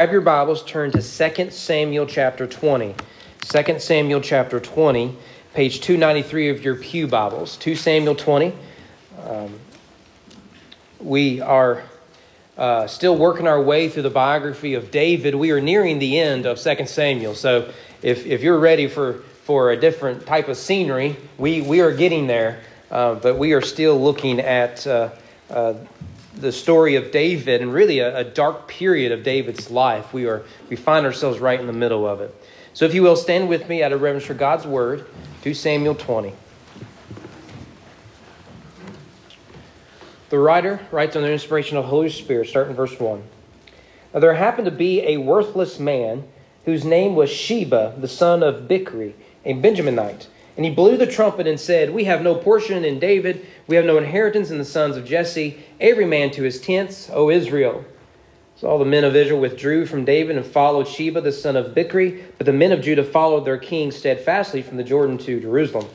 Grab your Bibles, turn to 2 Samuel chapter 20. 2 Samuel chapter 20, page 293 of your Pew Bibles. 2 Samuel 20. Um, we are uh, still working our way through the biography of David. We are nearing the end of 2 Samuel. So if, if you're ready for, for a different type of scenery, we, we are getting there. Uh, but we are still looking at uh, uh the story of David and really a, a, dark period of David's life. We are we find ourselves right in the middle of it. So if you will stand with me out of reverence for God's word, 2 Samuel 20. The writer writes the inspiration of the Holy Spirit, starting verse 1. Now there happened to be a worthless man whose name was Sheba, the son of Bichri, a Benjaminite. And he blew the trumpet and said, We have no portion in David, we have no inheritance in the sons of Jesse, every man to his tents, O Israel. So all the men of Israel withdrew from David and followed Sheba the son of Bichri, but the men of Judah followed their king steadfastly from the Jordan to Jerusalem.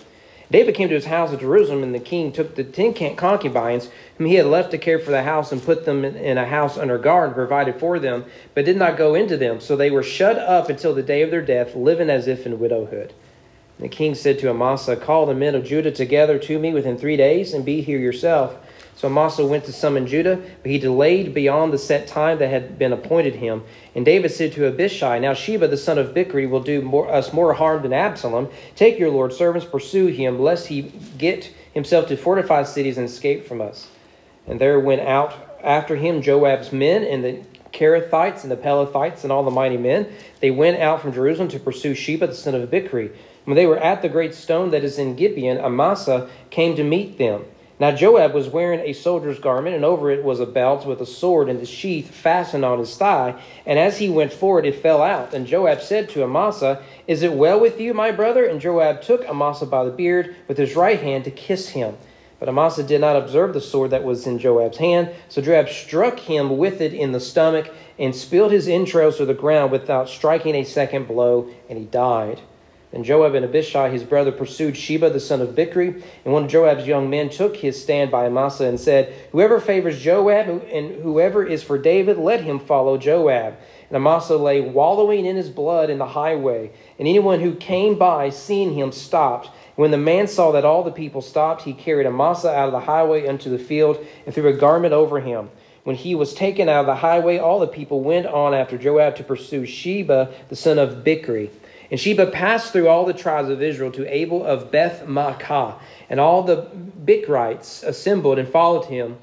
David came to his house at Jerusalem, and the king took the ten concubines whom he had left to care for the house and put them in a house under guard and provided for them, but did not go into them. So they were shut up until the day of their death, living as if in widowhood. The king said to Amasa, Call the men of Judah together to me within three days, and be here yourself. So Amasa went to summon Judah, but he delayed beyond the set time that had been appointed him. And David said to Abishai, Now Sheba the son of Bichri will do more, us more harm than Absalom. Take your Lord's servants, pursue him, lest he get himself to fortified cities and escape from us. And there went out after him Joab's men and the Cherethites and the Pelethites and all the mighty men. They went out from Jerusalem to pursue Sheba the son of Bichri. When they were at the great stone that is in Gibeon, Amasa came to meet them. Now Joab was wearing a soldier's garment, and over it was a belt with a sword in the sheath fastened on his thigh. And as he went forward, it fell out. And Joab said to Amasa, Is it well with you, my brother? And Joab took Amasa by the beard with his right hand to kiss him. But Amasa did not observe the sword that was in Joab's hand. So Joab struck him with it in the stomach and spilled his entrails to the ground without striking a second blow, and he died. And Joab and Abishai, his brother, pursued Sheba, the son of Bichri. And one of Joab's young men took his stand by Amasa and said, Whoever favors Joab and whoever is for David, let him follow Joab. And Amasa lay wallowing in his blood in the highway. And anyone who came by, seeing him, stopped. When the man saw that all the people stopped, he carried Amasa out of the highway unto the field and threw a garment over him. When he was taken out of the highway, all the people went on after Joab to pursue Sheba, the son of Bichri. And Sheba passed through all the tribes of Israel to Abel of Beth Maachah, and all the Bichrites assembled and followed him,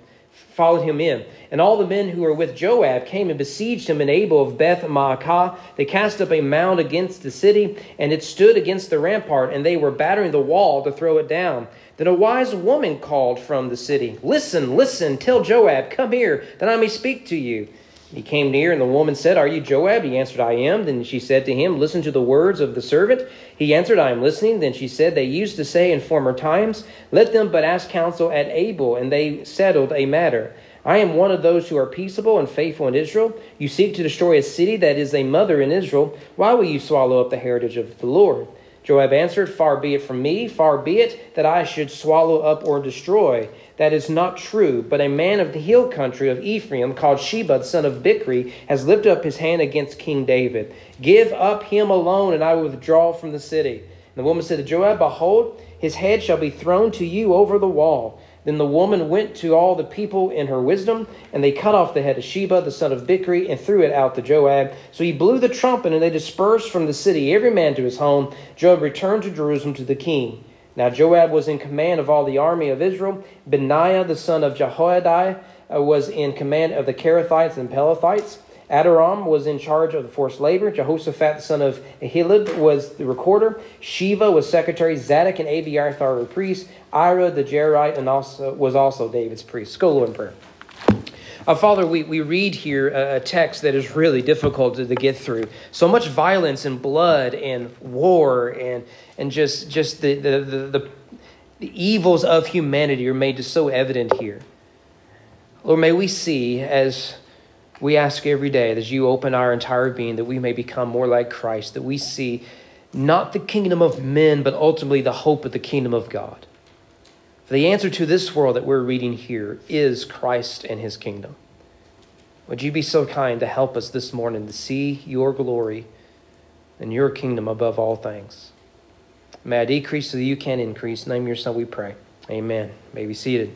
followed him in. And all the men who were with Joab came and besieged him in Abel of Beth Maachah. They cast up a mound against the city, and it stood against the rampart, and they were battering the wall to throw it down. Then a wise woman called from the city, Listen, listen, tell Joab, come here, that I may speak to you. He came near, and the woman said, Are you Joab? He answered, I am. Then she said to him, Listen to the words of the servant. He answered, I am listening. Then she said, They used to say in former times, Let them but ask counsel at Abel, and they settled a matter. I am one of those who are peaceable and faithful in Israel. You seek to destroy a city that is a mother in Israel. Why will you swallow up the heritage of the Lord? Joab answered, Far be it from me, far be it that I should swallow up or destroy that is not true, but a man of the hill country of Ephraim, called Sheba, the son of Bichri, has lifted up his hand against King David. Give up him alone, and I will withdraw from the city. And the woman said to Joab, Behold, his head shall be thrown to you over the wall. Then the woman went to all the people in her wisdom, and they cut off the head of Sheba, the son of Bichri, and threw it out to Joab. So he blew the trumpet, and they dispersed from the city, every man to his home. Joab returned to Jerusalem to the king. Now Joab was in command of all the army of Israel. Benaiah the son of Jehoiada uh, was in command of the Cherethites and Pelethites. Adoram was in charge of the forced labor. Jehoshaphat the son of Ahilud was the recorder. Sheva was secretary. Zadok and Abiathar were priests. Ira the Jairite and also, was also David's priest. Go Lord in prayer. Uh, Father, we, we read here a, a, text that is really difficult to, to, get through. So much violence and blood and war and, and just, just the, the, the, the, the evils of humanity are made so evident here. Lord, may we see as we ask every day, as you open our entire being, that we may become more like Christ, that we see not the kingdom of men, but ultimately the hope of the kingdom of God. For the answer to this world that we're reading here is Christ and his kingdom. Would you be so kind to help us this morning to see your glory and your kingdom above all things? May I decrease so that you can increase. name your son, we pray. Amen. May be seated.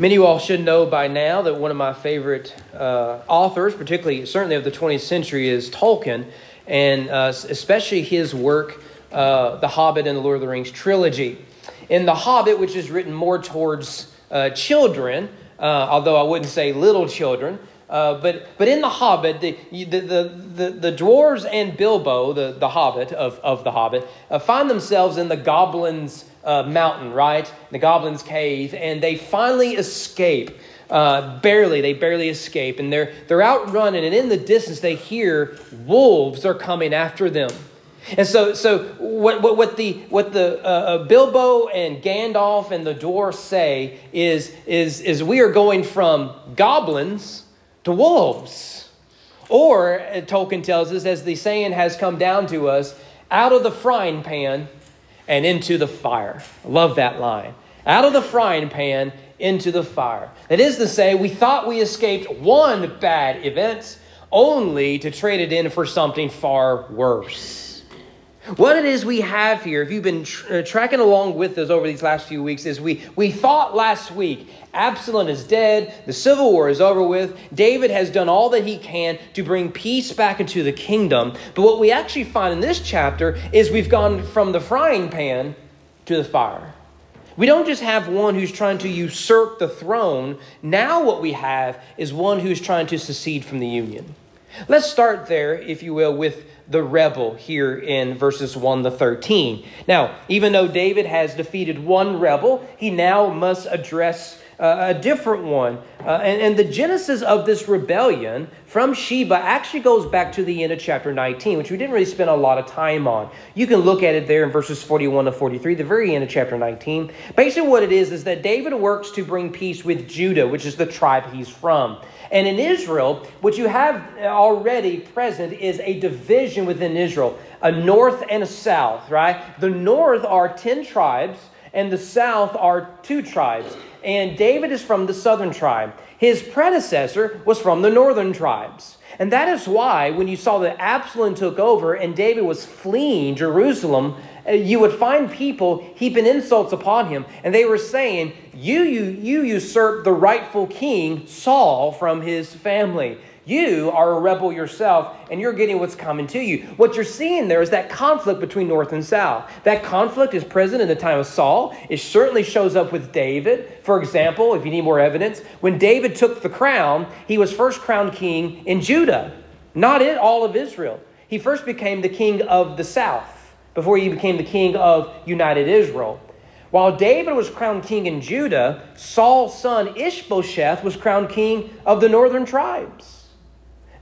Many of you all should know by now that one of my favorite uh, authors, particularly certainly of the 20th century, is Tolkien, and uh, especially his work, uh, The Hobbit and the Lord of the Rings trilogy. In The Hobbit, which is written more towards uh, children, uh, although I wouldn't say little children, uh, but, but in The Hobbit, the, the, the, the, dwarves and Bilbo, the, the Hobbit of, of The Hobbit, uh, find themselves in the Goblins' uh, mountain, right? The Goblins' cave, and they finally escape. Uh, barely, they barely escape, and they're, they're out running, and in the distance, they hear wolves are coming after them. And so, so what, what, what the, what the uh, uh, Bilbo and Gandalf and the dwarves say is, is, is we are going from goblins to wolves. Or, uh, Tolkien tells us, as the saying has come down to us, out of the frying pan and into the fire. I love that line. Out of the frying pan into the fire. That is to say, we thought we escaped one bad event only to trade it in for something far worse. What it is we have here, if you've been tr- uh, tracking along with us over these last few weeks, is we, we thought last week Absalom is dead, the civil war is over with, David has done all that he can to bring peace back into the kingdom. But what we actually find in this chapter is we've gone from the frying pan to the fire. We don't just have one who's trying to usurp the throne. Now, what we have is one who's trying to secede from the union. Let's start there, if you will, with the rebel here in verses 1 to 13. Now, even though David has defeated one rebel, he now must address uh, a different one. Uh, and, and the genesis of this rebellion from Sheba actually goes back to the end of chapter 19, which we didn't really spend a lot of time on. You can look at it there in verses 41 to 43, the very end of chapter 19. Basically, what it is is that David works to bring peace with Judah, which is the tribe he's from. And in Israel, what you have already present is a division within Israel a north and a south, right? The north are 10 tribes, and the south are two tribes. And David is from the southern tribe. His predecessor was from the northern tribes. And that is why, when you saw that Absalom took over and David was fleeing Jerusalem, uh, you would find people heaping insults upon him. And they were saying, You, you, you usurped the rightful king, Saul, from his family. You are a rebel yourself, and you're getting what's coming to you. What you're seeing there is that conflict between North and South. That conflict is present in the time of Saul. It certainly shows up with David. For example, if you need more evidence, when David took the crown, he was first crowned king in Judah, not in all of Israel. He first became the king of the South before he became the king of united Israel. While David was crowned king in Judah, Saul's son Ishbosheth was crowned king of the northern tribes.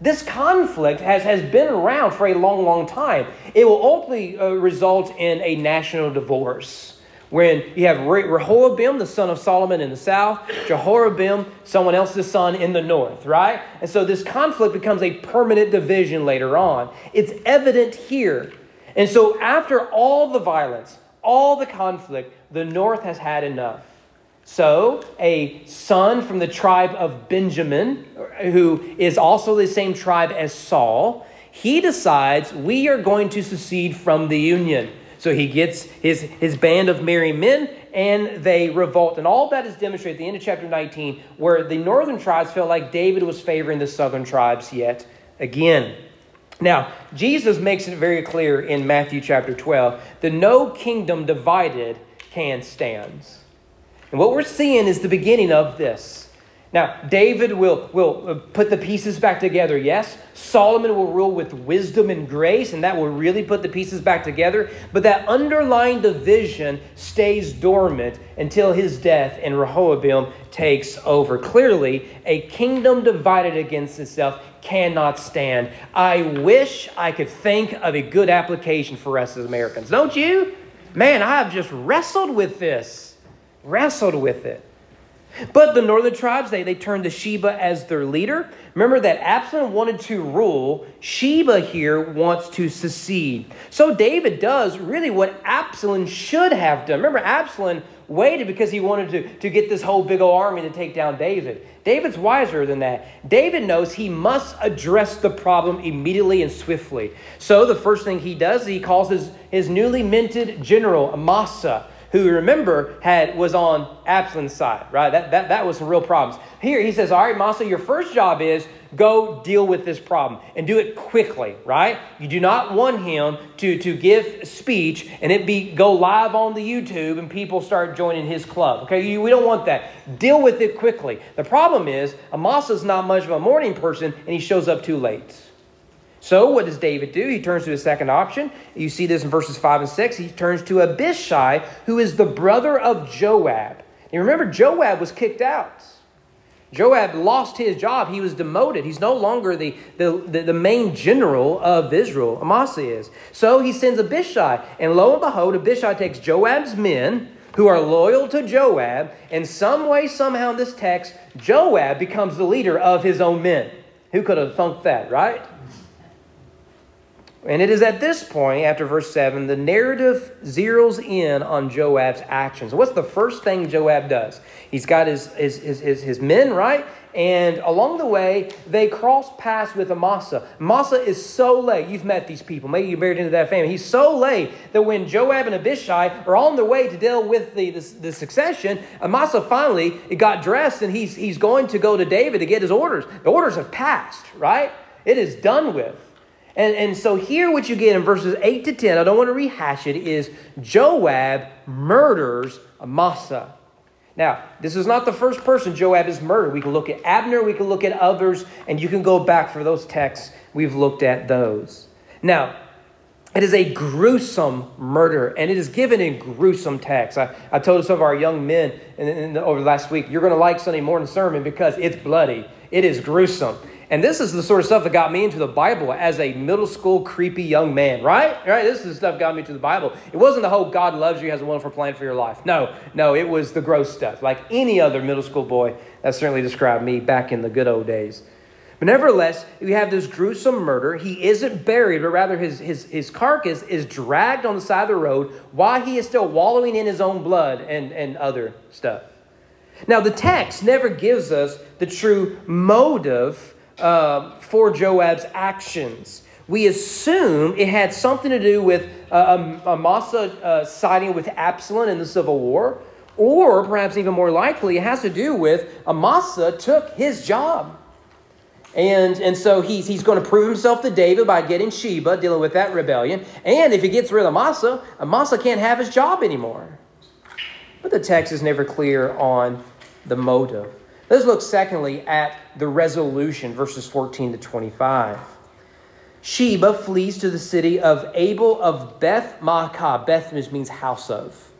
This conflict has, has been around for a long, long time. It will ultimately uh, result in a national divorce. When you have Rehoboam, the son of Solomon, in the south, Jeroboam, someone else's son, in the north, right? And so this conflict becomes a permanent division later on. It's evident here. And so, after all the violence, all the conflict, the north has had enough. So, a son from the tribe of Benjamin, who is also the same tribe as Saul, he decides we are going to secede from the union. So he gets his, his band of merry men and they revolt. And all that is demonstrated at the end of chapter 19, where the northern tribes felt like David was favoring the southern tribes yet again. Now, Jesus makes it very clear in Matthew chapter 12 that no kingdom divided can stand. And what we're seeing is the beginning of this. Now, David will, will uh, put the pieces back together, yes. Solomon will rule with wisdom and grace, and that will really put the pieces back together. But that underlying division stays dormant until his death and Rehoboam takes over. Clearly, a kingdom divided against itself cannot stand. I wish I could think of a good application for us as Americans. Don't you? Man, I have just wrestled with this wrestled with it. But the northern tribes, they, they turned to Sheba as their leader. Remember that Absalom wanted to rule. Sheba here wants to secede. So David does really what Absalom should have done. Remember, Absalom waited because he wanted to, to get this whole big old army to take down David. David's wiser than that. David knows he must address the problem immediately and swiftly. So the first thing he does, he calls his, his newly minted general, Amasa who remember had was on Absalom's side, right? That, that, that was some real problems. Here he says, All right, Masa, your first job is go deal with this problem and do it quickly, right? You do not want him to, to give speech and it be go live on the YouTube and people start joining his club. Okay, you, we don't want that. Deal with it quickly. The problem is Amasa's not much of a morning person and he shows up too late. So, what does David do? He turns to his second option. You see this in verses 5 and 6. He turns to Abishai, who is the brother of Joab. And remember, Joab was kicked out. Joab lost his job. He was demoted. He's no longer the, the, the, the, main general of Israel. Amasa is. So he sends Abishai. And lo and behold, Abishai takes Joab's men who are loyal to Joab. And some way, somehow in this text, Joab becomes the leader of his own men. Who could have thunk that, right? And it is at this point, after verse 7, the narrative zeroes in on Joab's actions. What's the first thing Joab does? He's got his, his, his, his, his men, right? And along the way, they cross paths with Amasa. Amasa is so late. You've met these people. Maybe you're married into that family. He's so late that when Joab and Abishai are on their way to deal with the, the, the succession, Amasa finally got dressed and he's, he's going to go to David to get his orders. The orders have passed, right? It is done with. And, and so here what you get in verses 8 to 10, I don't want to rehash it, is Joab murders Amasa. Now, this is not the first person Joab has murdered. We can look at Abner, we can look at others, and you can go back for those texts. We've looked at those. Now, it is a gruesome murder, and it is given in gruesome text. I, I told some of our young men in, in the, over the last week, you're going to like Sunday morning sermon because it's bloody. It is gruesome. And this is the sort of stuff that got me into the Bible as a middle school creepy young man, right? Right? This is the stuff that got me to the Bible. It wasn't the whole God loves you, has a wonderful plan for your life. No, no, it was the gross stuff. Like any other middle school boy, that certainly described me back in the good old days. But nevertheless, we have this gruesome murder. He isn't buried, but rather his, his, his carcass is dragged on the side of the road while he is still wallowing in his own blood and, and other stuff. Now, the text never gives us the true motive uh, for Joab's actions. We assume it had something to do with uh, Amasa uh, siding with Absalom in the civil war, or perhaps even more likely, it has to do with Amasa took his job. And, and so he's, he's going to prove himself to David by getting Sheba, dealing with that rebellion. And if he gets rid of Amasa, Amasa can't have his job anymore. But the text is never clear on the motive. Let's look secondly at the resolution, verses 14 to 25. Sheba flees to the city of Abel of Beth Maacah. Beth means house of.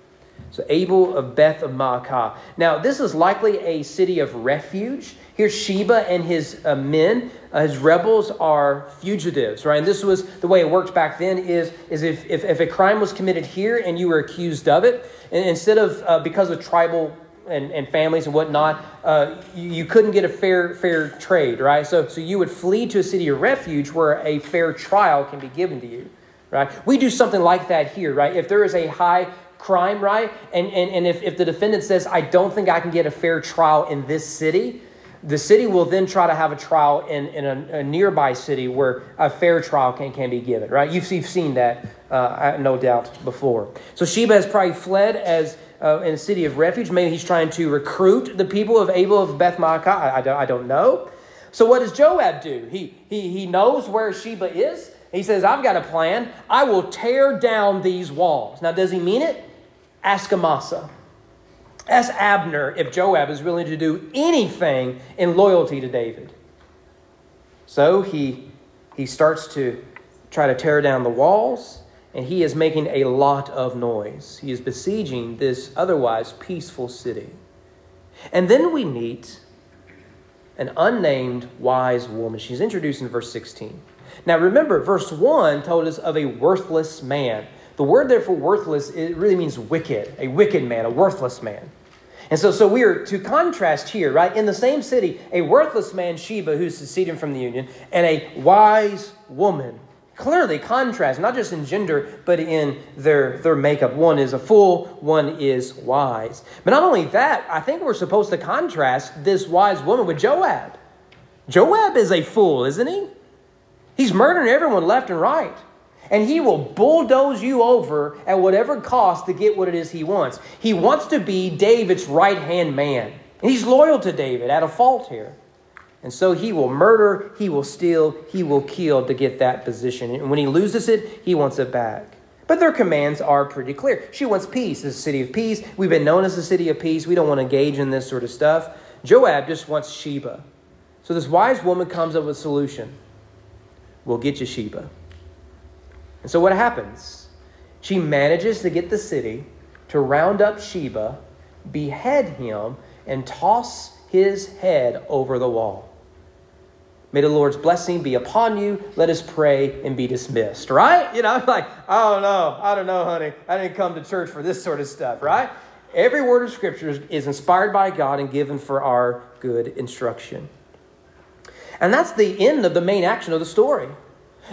So Abel of Beth of Maacah. Now, this is likely a city of refuge. Here, Sheba and his uh, men, uh, his rebels, are fugitives, right? And this was the way it worked back then. Is is if if, if a crime was committed here and you were accused of it, and instead of uh, because of tribal and, and families and whatnot, uh, you, you, couldn't get a fair fair trade, right? So, so you would flee to a city of refuge where a fair trial can be given to you, right? We do something like that here, right? If there is a high crime, right, and, and, and if, if the defendant says, I don't think I can get a fair trial in this city, the city will then try to have a trial in, in a, a nearby city where a fair trial can, can be given, right? You've, you've seen that, uh, no doubt, before. So Sheba has probably fled as uh, in a city of refuge. Maybe he's trying to recruit the people of Abel of Beth Maacah. I, I, don't, I don't know. So what does Joab do? He, he, he knows where Sheba is. He says, I've got a plan. I will tear down these walls. Now, does he mean it? Ask Amasa. Ask Abner if Joab is willing to do anything in loyalty to David. So he, he starts to try to tear down the walls and he is making a lot of noise. He is besieging this otherwise peaceful city. And then we meet an unnamed wise woman. She's introduced in verse 16. Now remember, verse 1 told us of a worthless man. The word there for worthless, it really means wicked, a wicked man, a worthless man. And so, so we are to contrast here, right? In the same city, a worthless man, Sheba, who's seceding from the union, and a wise woman. Clearly contrast, not just in gender, but in their, their makeup. One is a fool, one is wise. But not only that, I think we're supposed to contrast this wise woman with Joab. Joab is a fool, isn't he? He's murdering everyone left and right. And he will bulldoze you over at whatever cost to get what it is he wants. He wants to be David's right hand man. He's loyal to David at a fault here. And so he will murder, he will steal, he will kill to get that position. And when he loses it, he wants it back. But their commands are pretty clear. She wants peace. This is a city of peace. We've been known as the city of peace. We don't want to engage in this sort of stuff. Joab just wants Sheba. So this wise woman comes up with a solution. We'll get you Sheba. And so what happens? She manages to get the city to round up Sheba, behead him, and toss his head over the wall. May the Lord's blessing be upon you. Let us pray and be dismissed, right? You know, I'm like, I don't know. I don't know, honey. I didn't come to church for this sort of stuff, right? Every word of Scripture is inspired by God and given for our good instruction. And that's the end of the main action of the story.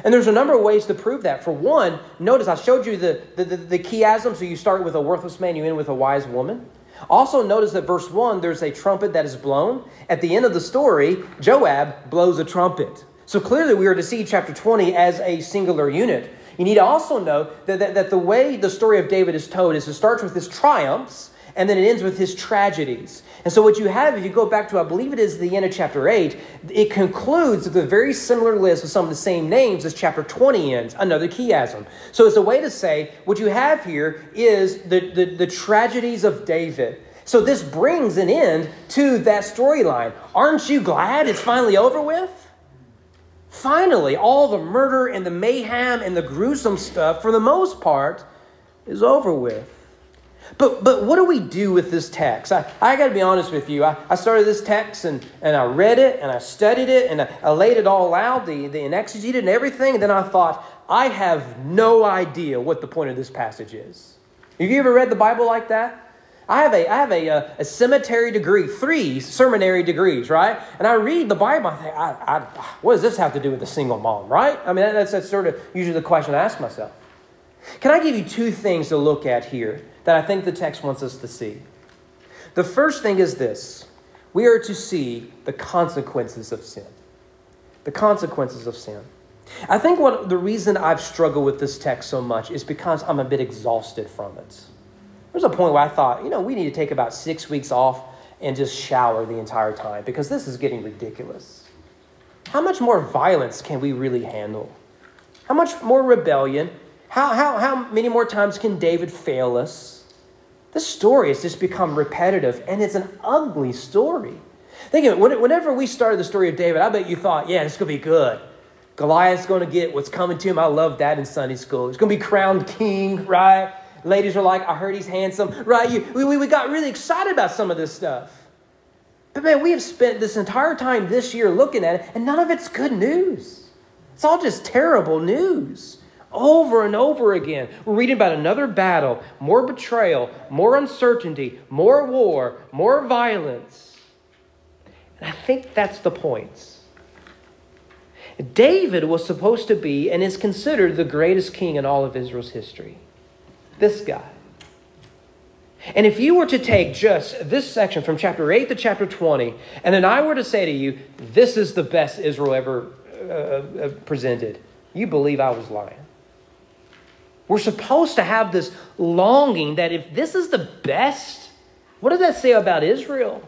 And there's a number of ways to prove that. For one, notice I showed you the, the, the, the chiasm. So you start with a worthless man, you end with a wise woman. Also, notice that verse 1, there's a trumpet that is blown. At the end of the story, Joab blows a trumpet. So clearly, we are to see chapter 20 as a singular unit. You need to also know that, that, that the way the story of David is told is it starts with his triumphs and then it ends with his tragedies. And so, what you have, if you go back to, I believe it is the end of chapter 8, it concludes with a very similar list with some of the same names as chapter 20 ends, another chiasm. So, it's a way to say what you have here is the, the, the tragedies of David. So, this brings an end to that storyline. Aren't you glad it's finally over with? Finally, all the murder and the mayhem and the gruesome stuff, for the most part, is over with. But, but what do we do with this text? I, I got to be honest with you. I, I started this text and, and I read it and I studied it and I, I laid it all out, the, the exegeted and everything. And then I thought, I have no idea what the point of this passage is. Have you ever read the Bible like that? I have a, I have a, uh, a, a seminary degree, three seminary degrees, right? And I read the Bible, I think, I, I, what does this have to do with a single mom, right? I mean, that's, that's sort of usually the question I ask myself. Can I give you two things to look at here that I think the text wants us to see. The first thing is this we are to see the consequences of sin. The consequences of sin. I think what the reason I've struggled with this text so much is because I'm a bit exhausted from it. There's a point where I thought, you know, we need to take about six weeks off and just shower the entire time because this is getting ridiculous. How much more violence can we really handle? How much more rebellion? How, how, how many more times can David fail us? This story has just become repetitive, and it's an ugly story. Think of it. Whenever we started the story of David, I bet you thought, yeah, it's going to be good. Goliath's going to get what's coming to him. I love that in Sunday school. He's going to be crowned king, right? Ladies are like, I heard he's handsome, right? You, we, we got really excited about some of this stuff. But man, we have spent this entire time this year looking at it, and none of it's good news. It's all just terrible news over and over again. We're reading about another battle, more betrayal, more uncertainty, more war, more violence. And I think that's the point. David was supposed to be and is considered the greatest king in all of Israel's history. This guy. And if you were to take just this section from chapter 8 to chapter 20, and then I were to say to you, this is the best Israel ever uh, uh presented, you believe I was lying. We're supposed to have this longing that if this is the best, what does that say about Israel?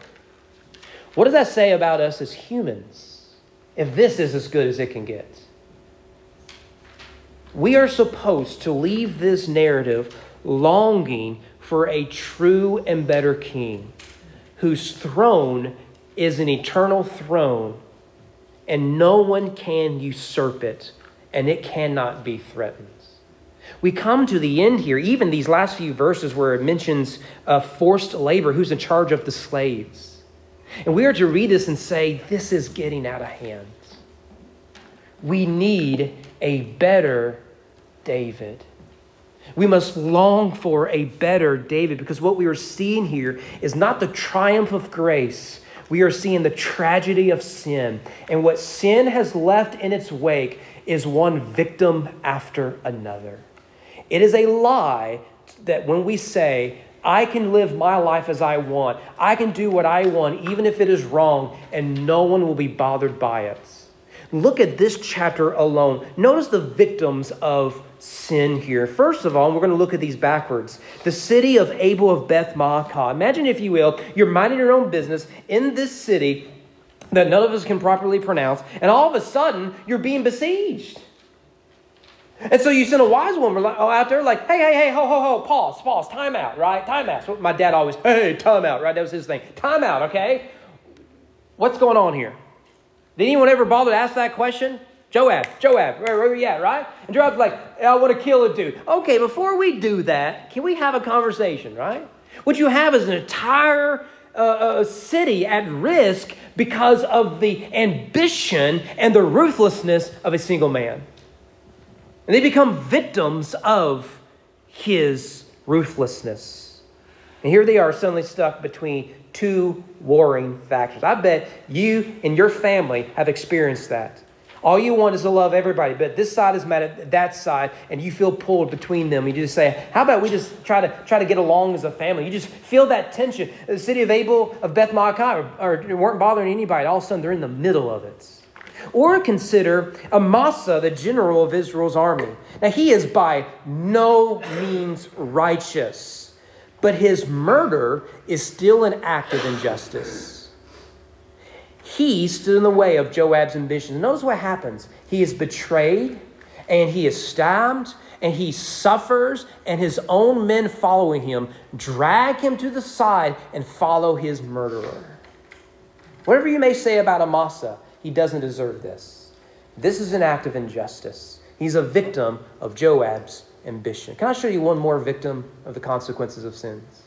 What does that say about us as humans if this is as good as it can get? We are supposed to leave this narrative longing for a true and better king whose throne is an eternal throne and no one can usurp it and it cannot be threatened. We come to the end here, even these last few verses where it mentions uh, forced labor, who's in charge of the slaves. And we are to read this and say, this is getting out of hand. We need a better David. We must long for a better David because what we are seeing here is not the triumph of grace. We are seeing the tragedy of sin. And what sin has left in its wake is one victim after another. It is a lie that when we say, I can live my life as I want, I can do what I want, even if it is wrong, and no one will be bothered by it. Look at this chapter alone. Notice the victims of sin here. First of all, we're going to look at these backwards. The city of Abel of Beth Maacah. Imagine, if you will, you're minding your own business in this city that none of us can properly pronounce, and all of a sudden you're being besieged. And so you send a wise woman out there, like, hey, hey, hey, ho, ho, ho, pause, pause, time out, right? Time out. So my dad always, hey, time out, right? That was his thing. Time out, okay? What's going on here? Did anyone ever bother to ask that question? Joab, Joab, where, where are you at, right? And Joab's like, I want to kill a dude. Okay, before we do that, can we have a conversation, right? What you have is an entire uh, uh, city at risk because of the ambition and the ruthlessness of a single man. And they become victims of his ruthlessness. And here they are suddenly stuck between two warring factions. I bet you and your family have experienced that. All you want is to love everybody, but this side is mad at that side, and you feel pulled between them. You just say, "How about we just try to try to get along as a family?" You just feel that tension. The city of Abel of Beth Maacah or, or weren't bothering anybody. All of a sudden, they're in the middle of it. Or consider Amasa, the general of Israel's army. Now, he is by no means righteous, but his murder is still an act of injustice. He stood in the way of Joab's ambitions. Notice what happens. He is betrayed, and he is stabbed, and he suffers, and his own men following him drag him to the side and follow his murderer. Whatever you may say about Amasa, he doesn't deserve this. This is an act of injustice. He's a victim of Joab's ambition. Can I show you one more victim of the consequences of sins?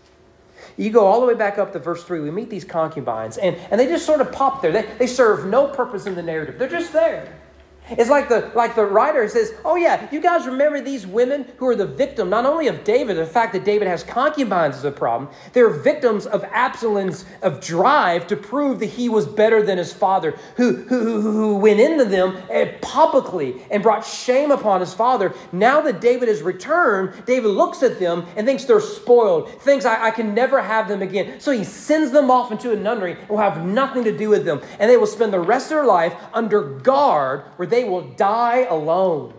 You go all the way back up to verse 3. We meet these concubines, and, and they just sort of pop there. They, they serve no purpose in the narrative, they're just there. It's like the, like the writer says, Oh, yeah, you guys remember these women who are the victim not only of David, the fact that David has concubines is a problem, they're victims of Absalom's of drive to prove that he was better than his father, who, who, who went into them eh, publicly and brought shame upon his father. Now that David has returned, David looks at them and thinks they're spoiled, thinks I, I can never have them again. So he sends them off into a nunnery and will have nothing to do with them. And they will spend the rest of their life under guard where they they will die alone,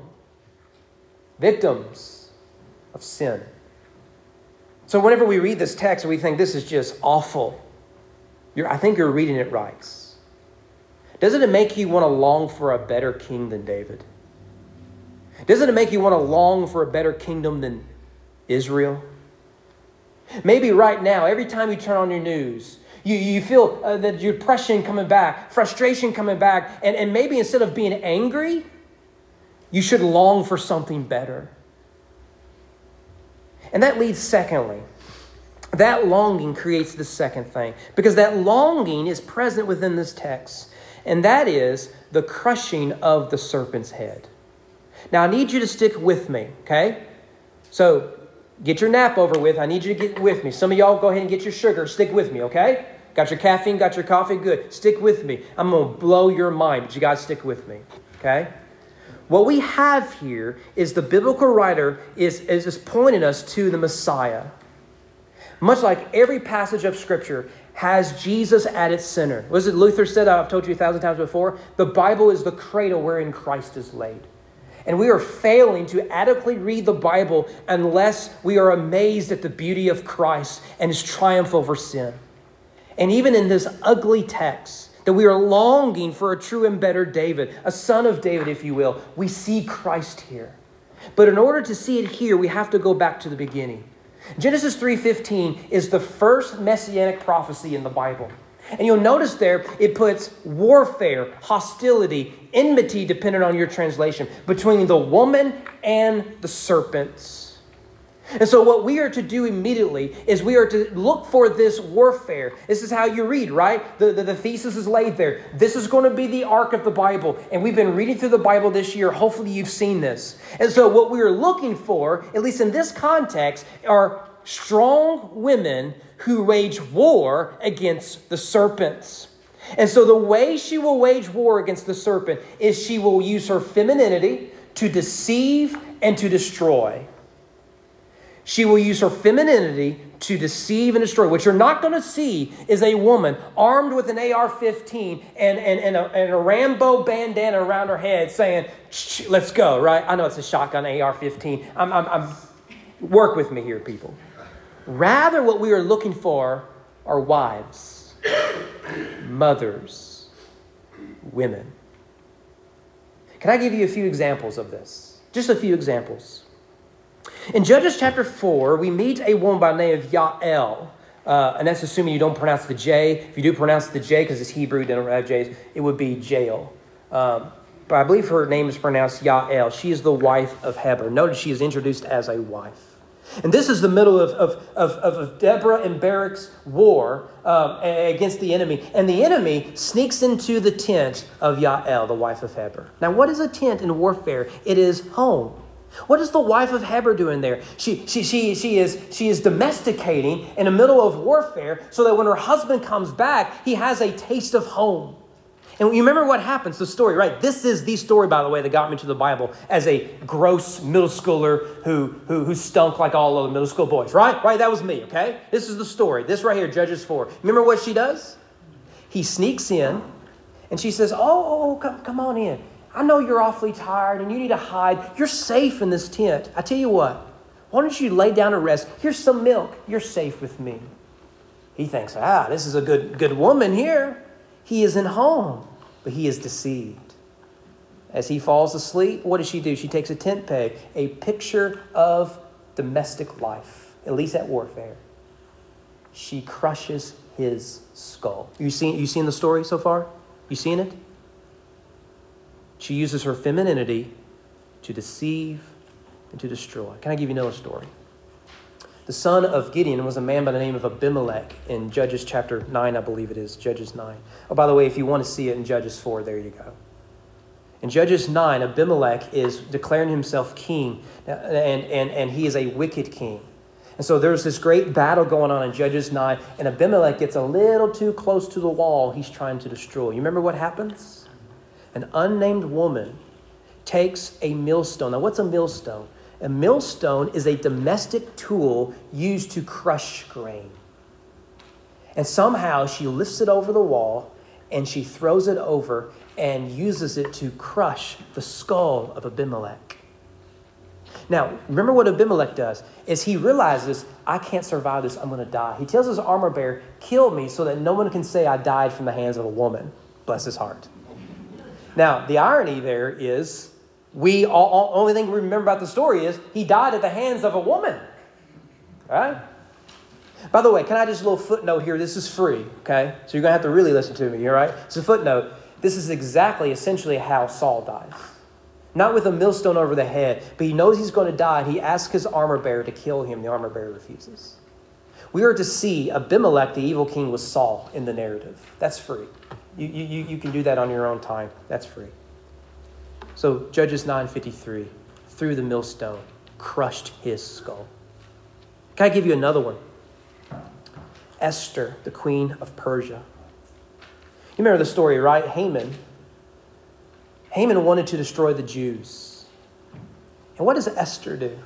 victims of sin. So, whenever we read this text, we think this is just awful. You're, I think you're reading it right. Doesn't it make you want to long for a better king than David? Doesn't it make you want to long for a better kingdom than Israel? Maybe right now, every time you turn on your news, you, you feel uh, that depression coming back, frustration coming back, and, and maybe instead of being angry, you should long for something better. And that leads, secondly, that longing creates the second thing, because that longing is present within this text, and that is the crushing of the serpent's head. Now, I need you to stick with me, okay? So, Get your nap over with. I need you to get with me. Some of y'all go ahead and get your sugar. Stick with me, okay? Got your caffeine, got your coffee? Good. Stick with me. I'm going to blow your mind, but you got to stick with me, okay? What we have here is the biblical writer is, is, is pointing us to the Messiah. Much like every passage of Scripture has Jesus at its center. Was it Luther said? I've told you a thousand times before. The Bible is the cradle wherein Christ is laid. And we are failing to adequately read the Bible unless we are amazed at the beauty of Christ and his triumph over sin. And even in this ugly text, that we are longing for a true and better David, a son of David, if you will, we see Christ here. But in order to see it here, we have to go back to the beginning. Genesis 3:15 is the first messianic prophecy in the Bible. And you'll notice there it puts warfare, hostility, enmity, dependent on your translation, between the woman and the serpents. And so, what we are to do immediately is we are to look for this warfare. This is how you read, right? The, the, the, thesis is laid there. This is going to be the arc of the Bible. And we've been reading through the Bible this year. Hopefully, you've seen this. And so, what we are looking for, at least in this context, are strong women who wage war against the serpents. And so, the way she will wage war against the serpent is she will use her femininity to deceive and to destroy. She will use her femininity to deceive and destroy. What you're not going to see is a woman armed with an AR 15 and, and, and, a, and a Rambo bandana around her head saying, Let's go, right? I know it's a shotgun AR 15. I'm, I'm, I'm, work with me here, people. Rather, what we are looking for are wives, mothers, women. Can I give you a few examples of this? Just a few examples. In Judges chapter 4, we meet a woman by the name of Yael. Uh, and that's assuming you don't pronounce the J. If you do pronounce the J, because it's Hebrew, they don't have J's, it would be Jael. Um, but I believe her name is pronounced Yael. She is the wife of Heber. Notice she is introduced as a wife. And this is the middle of, of, of, of Deborah and Barak's war um, against the enemy. And the enemy sneaks into the tent of Yael, the wife of Heber. Now, what is a tent in warfare? It is home. What is the wife of Heber doing there? She, she, she, she, is, she is domesticating in the middle of warfare so that when her husband comes back, he has a taste of home. And you remember what happens, the story, right? This is the story, by the way, that got me to the Bible as a gross middle schooler who, who, who stunk like all other middle school boys, right? Right? That was me, okay? This is the story. This right here, Judges 4. Remember what she does? He sneaks in and she says, Oh, oh, oh come, come on in. I know you're awfully tired and you need to hide. You're safe in this tent. I tell you what, why don't you lay down and rest? Here's some milk. You're safe with me. He thinks, ah, this is a good, good woman here. He isn't home but he is deceived. As he falls asleep, what does she do? She takes a tent peg, a picture of domestic life, at least at warfare. She crushes his skull. You seen, you seen the story so far? You seen it? She uses her femininity to deceive and to destroy. Can I give you another story? The son of Gideon was a man by the name of Abimelech in Judges chapter 9, I believe it is. Judges 9. Oh, by the way, if you want to see it in Judges 4, there you go. In Judges 9, Abimelech is declaring himself king, and, and, and he is a wicked king. And so there's this great battle going on in Judges 9, and Abimelech gets a little too close to the wall he's trying to destroy. You remember what happens? An unnamed woman takes a millstone. Now, what's a millstone? A millstone is a domestic tool used to crush grain. And somehow she lifts it over the wall and she throws it over and uses it to crush the skull of Abimelech. Now, remember what Abimelech does is he realizes I can't survive this, I'm going to die. He tells his armor bearer, "Kill me so that no one can say I died from the hands of a woman." Bless his heart. Now, the irony there is we all, all, only thing we remember about the story is he died at the hands of a woman. Right? By the way, can I just a little footnote here? This is free, okay? So you're gonna have to really listen to me, all right? It's a footnote. This is exactly, essentially, how Saul dies. Not with a millstone over the head, but he knows he's going to die, and he asks his armor bearer to kill him. The armor bearer refuses. We are to see Abimelech, the evil king, was Saul in the narrative. That's free. You, you, you can do that on your own time. That's free. So Judges 9:53, through the millstone, crushed his skull. Can I give you another one? Esther, the queen of Persia. You remember the story, right? Haman. Haman wanted to destroy the Jews. And what does Esther do?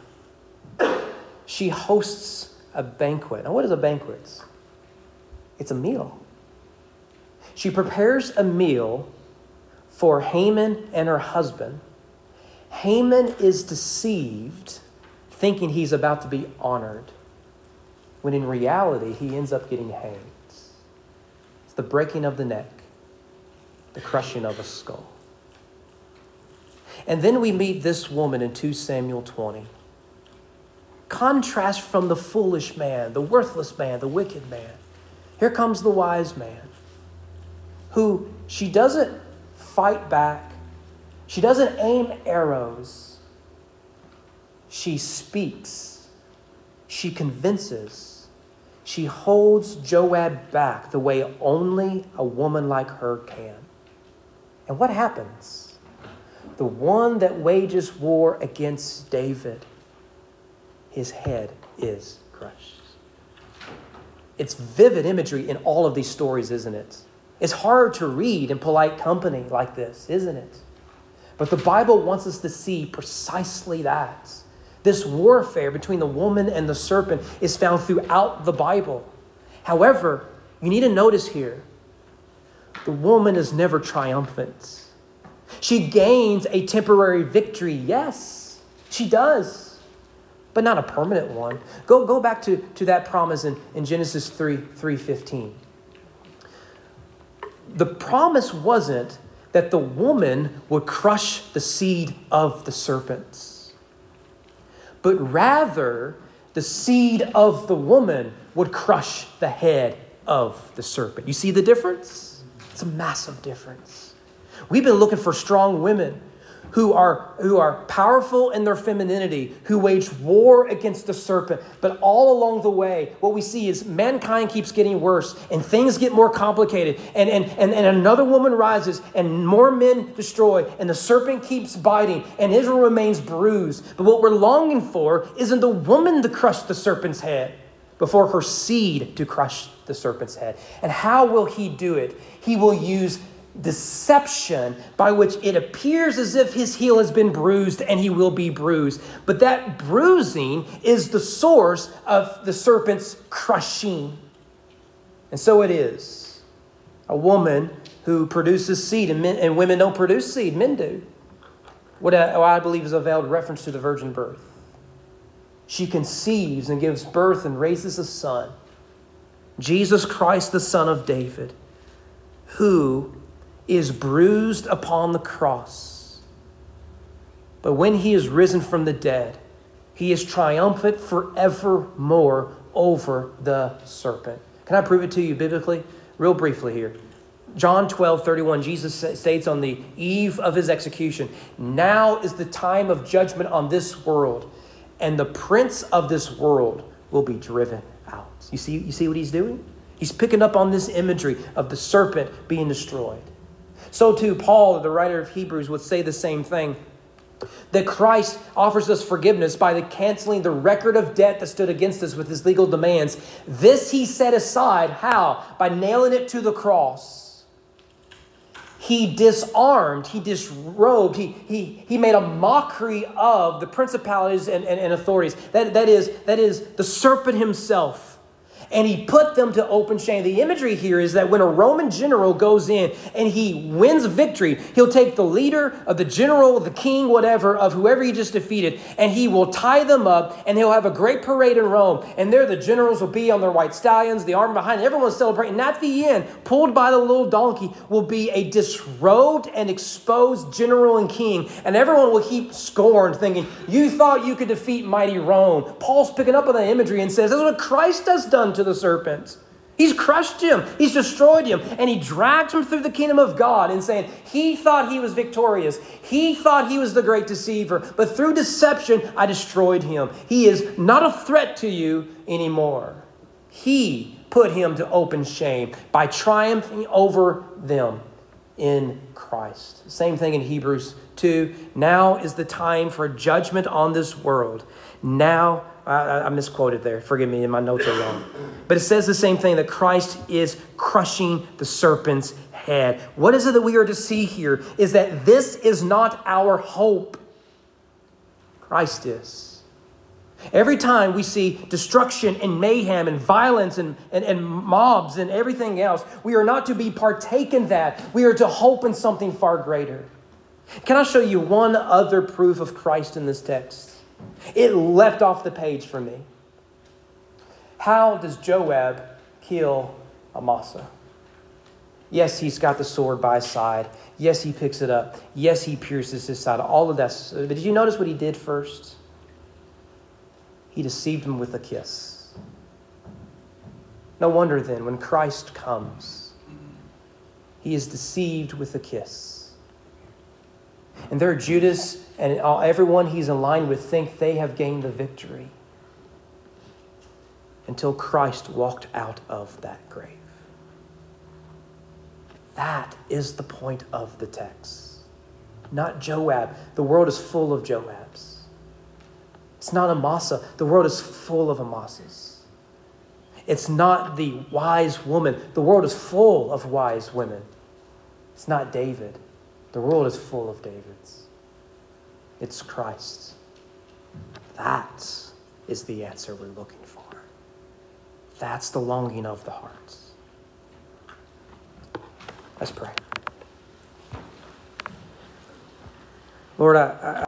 She hosts a banquet. Now, what is a banquet? It's a meal. She prepares a meal for Haman and her husband. Haman is deceived, thinking he's about to be honored, when in reality, he ends up getting hanged. It's the breaking of the neck, the crushing of a skull. And then we meet this woman in 2 Samuel 20. Contrast from the foolish man, the worthless man, the wicked man. Here comes the wise man who she doesn't fight back. She doesn't aim arrows. She speaks she convinces, she holds Joab back the way only a woman like her can. And what happens? The one that wages war against David, his head is crushed. It's vivid imagery in all of these stories, isn't it? It's hard to read in polite company like this, isn't it? But the Bible wants us to see precisely that. This warfare between the woman and the serpent is found throughout the Bible. However, you need to notice here the woman is never triumphant. She gains a temporary victory, yes, she does, but not a permanent one. Go, go back to, to that promise in, in Genesis 3 3:15. The promise wasn't that the woman would crush the seed of the serpents, but rather the seed of the woman would crush the head of the serpent. You see the difference? It's a massive difference. We've been looking for strong women who are, who are powerful in their femininity, who wage war against the serpent. But all along the way, what we see is mankind keeps getting worse and things get more complicated. And, and, and, and another woman rises and more men destroy, and the serpent keeps biting, and Israel remains bruised. But what we're longing for isn't the woman to crush the serpent's head before her seed to crush the serpent's head. And how will he do it? He will use deception by which it appears as if his heel has been bruised and he will be bruised. But that bruising is the source of the serpent's crushing. And so it is. A woman who produces seed, and, men, and women don't produce seed, men do. What I, what I believe is a veiled reference to the virgin birth. She conceives and gives birth and raises a son, Jesus Christ, the Son of David, who is bruised upon the cross. But when he is risen from the dead, he is triumphant forevermore over the serpent. Can I prove it to you biblically? Real briefly here. John 12, 31, Jesus states on the eve of his execution, Now is the time of judgment on this world, and the prince of this world will be driven out. You see, you see what he's doing? He's picking up on this imagery of the serpent being destroyed. So too, Paul, the writer of Hebrews, would say the same thing. That Christ offers us forgiveness by the canceling the record of debt that stood against us with his legal demands. This he set aside. How? By nailing it to the cross. He disarmed, he disrobed, he, he, he made a mockery of the principalities and, and, and authorities. That, that, is, that is the serpent himself and he put them to open shame. The imagery here is that when a Roman general goes in and he wins victory, he'll take the leader of the general, the king, whatever, of whoever he just defeated, and he will tie them up and he'll have a great parade in Rome. And there the generals will be on their white stallions, the army behind, everyone's celebrating. And at the end, pulled by the little donkey, will be a disrobed and exposed general and king. And everyone will keep scorned, thinking, You thought you could defeat mighty Rome. Paul's picking up on that imagery and says, That's what Christ has done to the serpent. He's crushed him, he's destroyed him, and he dragged him through the kingdom of God and saying he thought he was victorious. He thought he was the great deceiver, but through deception, I destroyed him. He is not a threat to you anymore. He put him to open shame by triumphing over them in Christ. Same thing in Hebrews 2. Now is the time for judgment on this world. Now I, I, misquoted there. Forgive me, my notes are wrong. But it says the same thing that Christ is crushing the serpent's head. What is it that we are to see here? Is that this is not our hope, Christ is. Every time we see destruction and mayhem and violence and, and, and mobs and everything else, we are not to be partaken that. We are to hope in something far greater. Can I show you one other proof of Christ in this text? It leapt off the page for me. How does Joab kill Amasa? Yes, he's got the sword by his side. Yes, he picks it up. Yes, he pierces his side. All of that. But uh, did you notice what he did first? He deceived him with a kiss. No wonder then, when Christ comes, he is deceived with a kiss. And there Judas and everyone he's aligned with think they have gained the victory. until Christ walked out of that grave. That is the point of the text. Not Joab. The world is full of Joabs. It's not Amasa. The world is full of Amasas. It's not the wise woman. The world is full of wise women. It's not David. The world is full of Davids. It's Christ. That is the answer we're looking for. That's the longing of the heart. Let's pray. Lord, I,